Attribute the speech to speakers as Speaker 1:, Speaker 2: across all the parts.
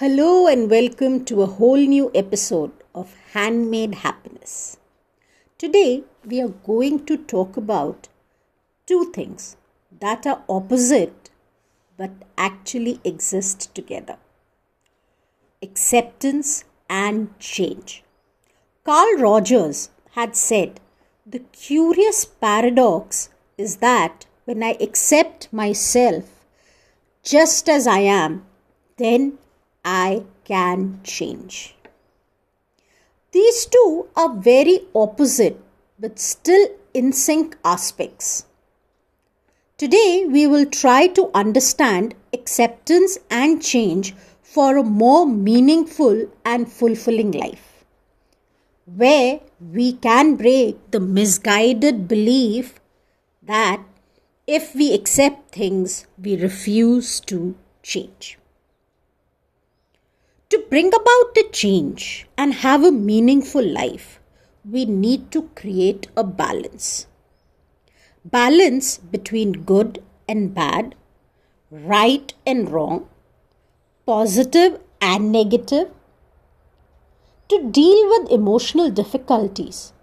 Speaker 1: Hello and welcome to a whole new episode of Handmade Happiness. Today we are going to talk about two things that are opposite but actually exist together acceptance and change. Carl Rogers had said, The curious paradox is that when I accept myself just as I am, then I can change. These two are very opposite but still in sync aspects. Today, we will try to understand acceptance and change for a more meaningful and fulfilling life, where we can break the misguided belief that if we accept things, we refuse to change. Bring about the change and have a meaningful life, we need to create a balance. Balance between good and bad, right and wrong, positive and negative. To deal with emotional difficulties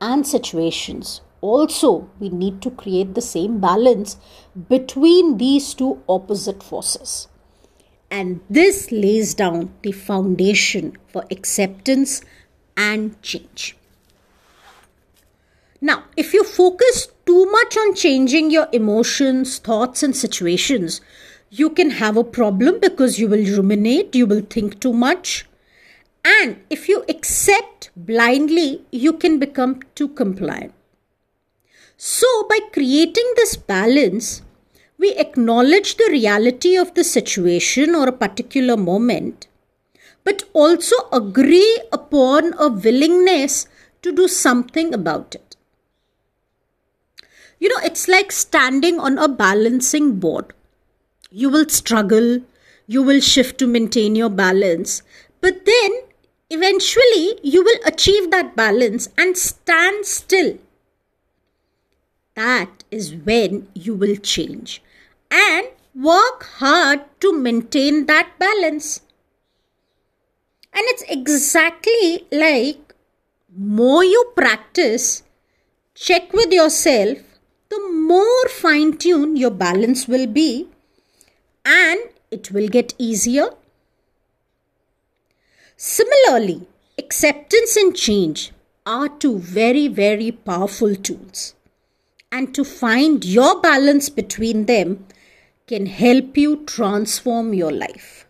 Speaker 1: and situations, also we need to create the same balance between these two opposite forces. And this lays down the foundation for acceptance and change. Now, if you focus too much on changing your emotions, thoughts, and situations, you can have a problem because you will ruminate, you will think too much. And if you accept blindly, you can become too compliant. So, by creating this balance, we acknowledge the reality of the situation or a particular moment, but also agree upon a willingness to do something about it. You know, it's like standing on a balancing board. You will struggle, you will shift to maintain your balance, but then eventually you will achieve that balance and stand still that is when you will change and work hard to maintain that balance. And it's exactly like more you practice, check with yourself, the more fine tuned your balance will be and it will get easier. Similarly, acceptance and change are two very, very powerful tools and to find your balance between them can help you transform your life.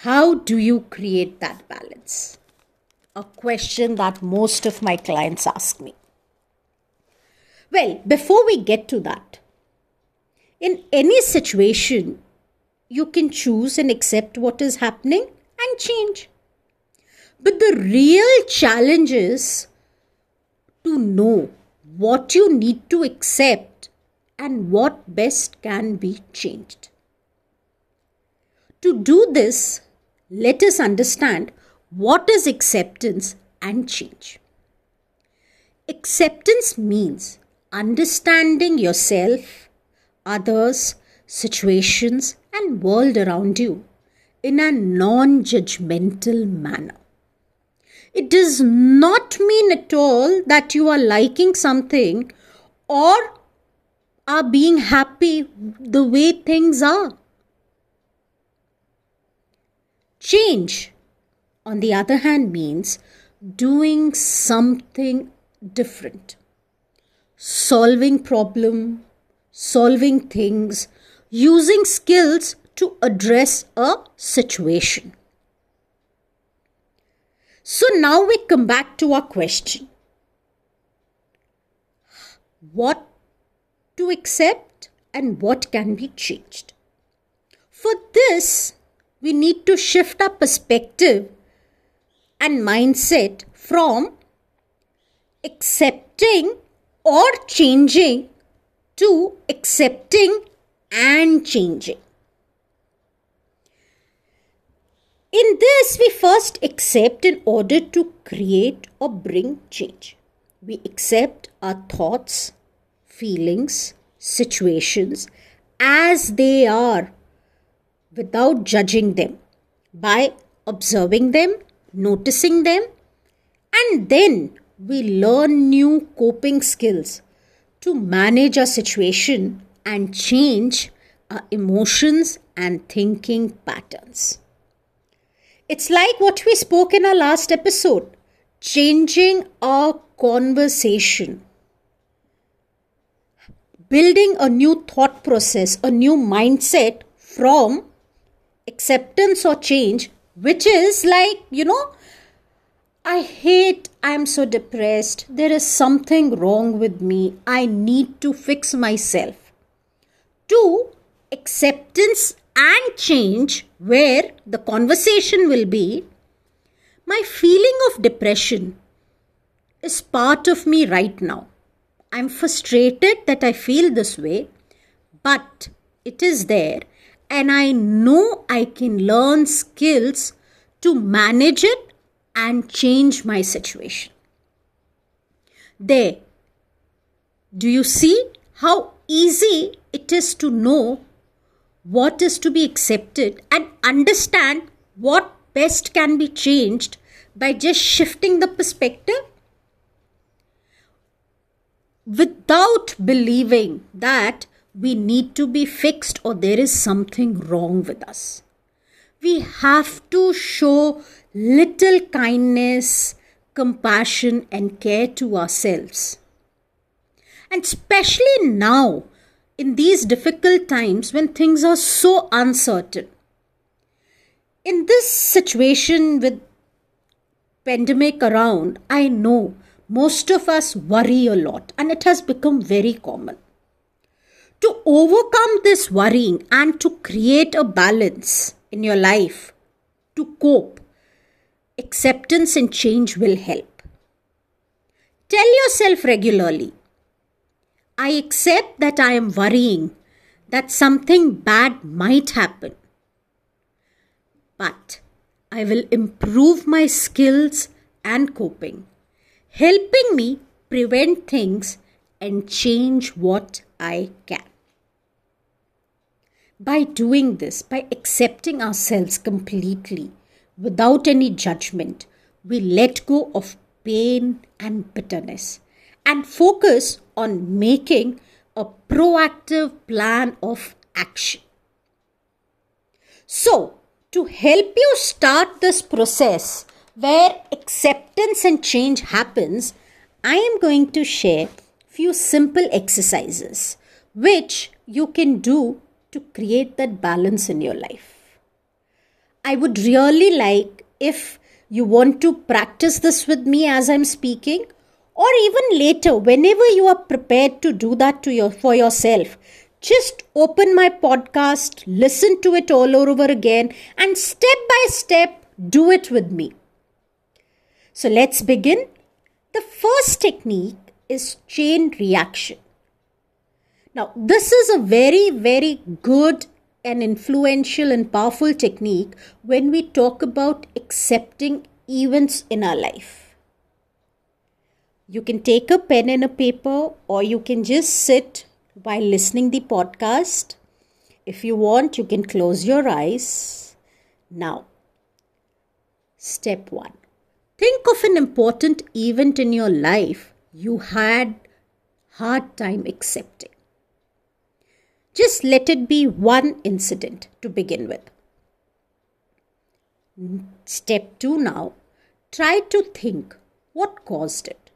Speaker 1: How do you create that balance? A question that most of my clients ask me. Well, before we get to that, in any situation, you can choose and accept what is happening and change. But the real challenge is to know what you need to accept and what best can be changed. To do this, let us understand what is acceptance and change. Acceptance means understanding yourself, others, situations, and world around you in a non judgmental manner. It does not mean at all that you are liking something or are being happy the way things are. Change, on the other hand, means doing something different, solving problem, solving things, using skills to address a situation. So now we come back to our question what to accept and what can be changed. For this, we need to shift our perspective and mindset from accepting or changing to accepting and changing. In this, we first accept in order to create or bring change. We accept our thoughts, feelings, situations as they are without judging them by observing them, noticing them, and then we learn new coping skills to manage our situation and change our emotions and thinking patterns. It's like what we spoke in our last episode changing our conversation, building a new thought process, a new mindset from acceptance or change, which is like, you know, I hate, I'm so depressed, there is something wrong with me, I need to fix myself. To acceptance and change, where the conversation will be my feeling of depression is part of me right now. I'm frustrated that I feel this way, but it is there, and I know I can learn skills to manage it and change my situation. There. Do you see how easy it is to know what is to be accepted and understand what best can be changed by just shifting the perspective? Without believing that we need to be fixed or there is something wrong with us. We have to show little kindness, compassion, and care to ourselves. And especially now, in these difficult times when things are so uncertain. In this situation with pandemic around, I know most of us worry a lot and it has become very common. To overcome this worrying and to create a balance in your life, to cope, acceptance and change will help. Tell yourself regularly I accept that I am worrying, that something bad might happen. But I will improve my skills and coping, helping me prevent things and change what I can. By doing this, by accepting ourselves completely, without any judgment, we let go of pain and bitterness and focus on making a proactive plan of action. So, to help you start this process where acceptance and change happens, I am going to share few simple exercises which you can do to create that balance in your life. I would really like if you want to practice this with me as I'm speaking, or even later, whenever you are prepared to do that to your, for yourself, just open my podcast, listen to it all over again, and step by step do it with me. So let's begin. The first technique is chain reaction. Now, this is a very, very good and influential and powerful technique when we talk about accepting events in our life. You can take a pen and a paper or you can just sit while listening the podcast. If you want, you can close your eyes. Now, step 1. Think of an important event in your life you had hard time accepting. Just let it be one incident to begin with. Step 2 now. Try to think what caused it.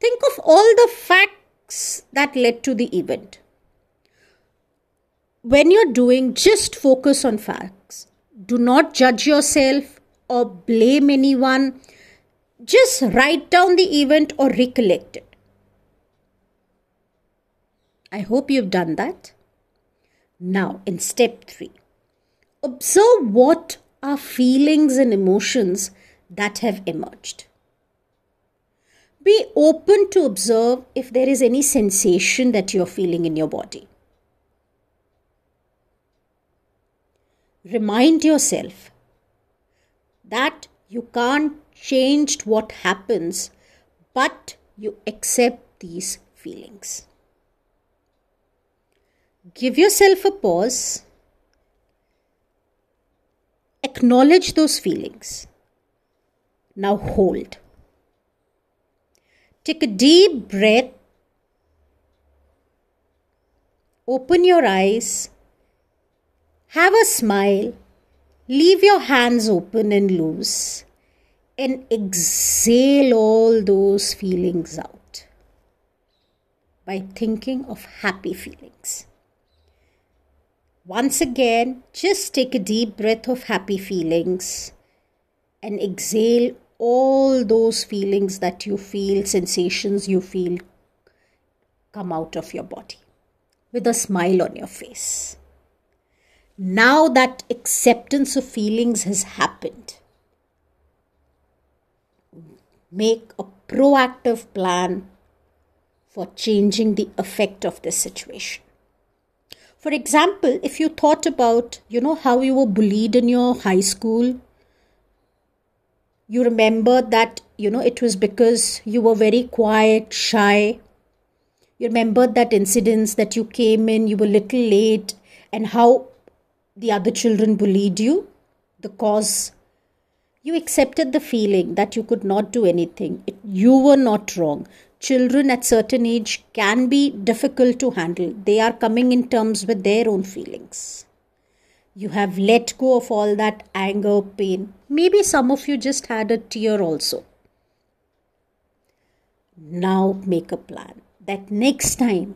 Speaker 1: Think of all the facts that led to the event. When you're doing, just focus on facts. Do not judge yourself or blame anyone. Just write down the event or recollect it. I hope you've done that. Now, in step three, observe what are feelings and emotions that have emerged. Be open to observe if there is any sensation that you're feeling in your body. Remind yourself that you can't change what happens, but you accept these feelings. Give yourself a pause. acknowledge those feelings. Now hold. Take a deep breath. Open your eyes. Have a smile. Leave your hands open and loose. And exhale all those feelings out by thinking of happy feelings. Once again, just take a deep breath of happy feelings and exhale all those feelings that you feel, sensations you feel come out of your body with a smile on your face. Now that acceptance of feelings has happened, make a proactive plan for changing the effect of this situation. For example, if you thought about, you know, how you were bullied in your high school, you remember that, you know, it was because you were very quiet, shy. You remember that incidents that you came in, you were little late, and how the other children bullied you, the cause. You accepted the feeling that you could not do anything. It, you were not wrong children at certain age can be difficult to handle they are coming in terms with their own feelings you have let go of all that anger pain maybe some of you just had a tear also now make a plan that next time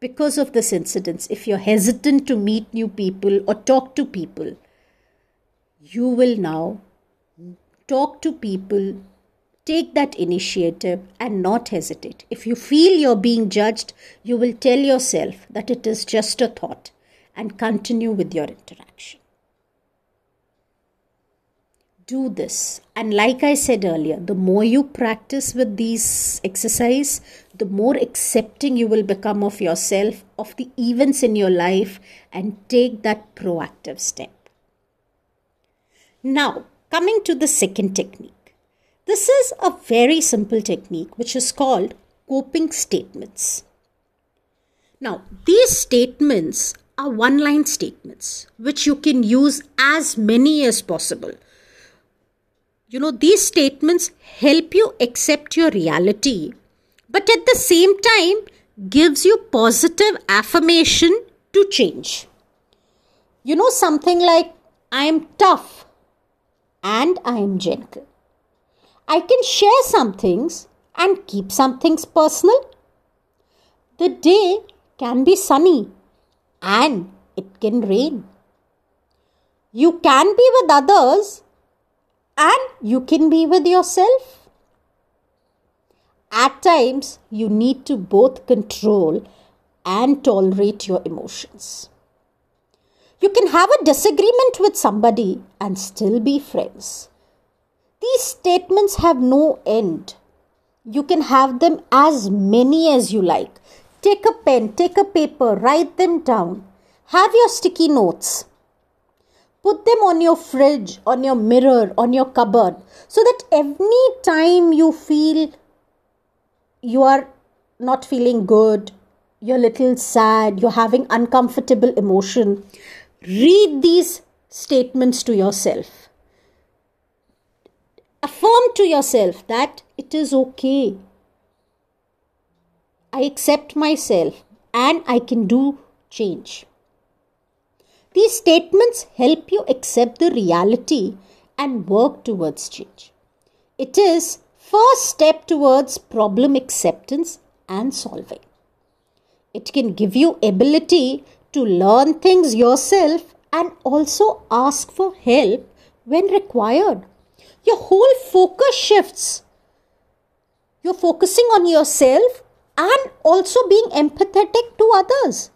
Speaker 1: because of this incident if you're hesitant to meet new people or talk to people you will now talk to people Take that initiative and not hesitate. If you feel you're being judged, you will tell yourself that it is just a thought and continue with your interaction. Do this. And like I said earlier, the more you practice with these exercise, the more accepting you will become of yourself, of the events in your life, and take that proactive step. Now, coming to the second technique this is a very simple technique which is called coping statements. Now, these statements are one line statements which you can use as many as possible. You know, these statements help you accept your reality, but at the same time gives you positive affirmation to change. You know, something like, I am tough and I am gentle. I can share some things and keep some things personal. The day can be sunny and it can rain. You can be with others and you can be with yourself. At times, you need to both control and tolerate your emotions. You can have a disagreement with somebody and still be friends. These statements have no end. You can have them as many as you like. Take a pen, take a paper, write them down. Have your sticky notes. Put them on your fridge, on your mirror, on your cupboard, so that any time you feel you are not feeling good, you're a little sad, you're having uncomfortable emotion, read these statements to yourself affirm to yourself that it is okay. I accept myself and I can do change. These statements help you accept the reality and work towards change. It is first step towards problem acceptance and solving. It can give you ability to learn things yourself and also ask for help when required your whole focus shifts. You're focusing on yourself and also being empathetic to others.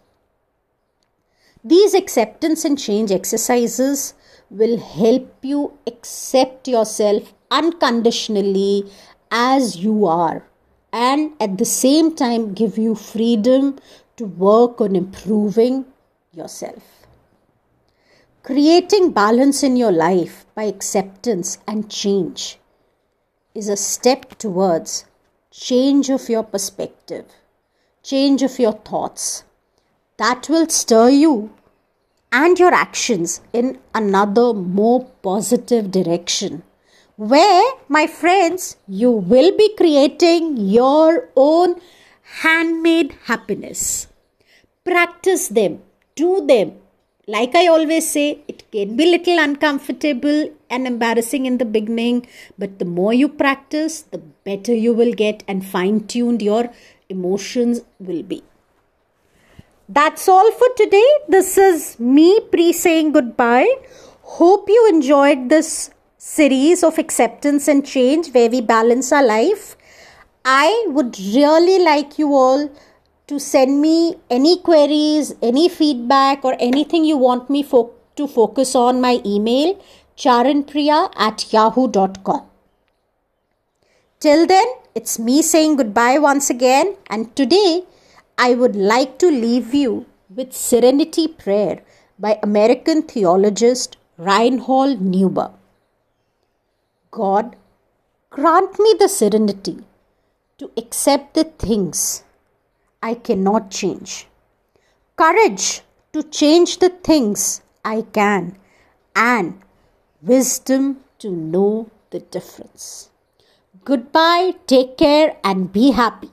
Speaker 1: These acceptance and change exercises will help you accept yourself unconditionally as you are and at the same time give you freedom to work on improving yourself. Creating balance in your life by acceptance and change is a step towards change of your perspective, change of your thoughts that will stir you and your actions in another more positive direction. Where, my friends, you will be creating your own handmade happiness. Practice them, do them. Like I always say, it can be little uncomfortable and embarrassing in the beginning, but the more you practice, the better you will get and fine tuned your emotions will be. That's all for today. This is me pre saying goodbye. Hope you enjoyed this series of acceptance and change where we balance our life. I would really like you all to send me any queries, any feedback, or anything you want me fo- to focus on. My email charanpriya at yahoo.com. Till then, it's me saying goodbye once again, and today I would like to leave you with Serenity Prayer by American theologist Reinhold Niebuhr. God, grant me the serenity to accept the things I cannot change, courage to change the things I can, and wisdom to know the difference. Goodbye, take care, and be happy.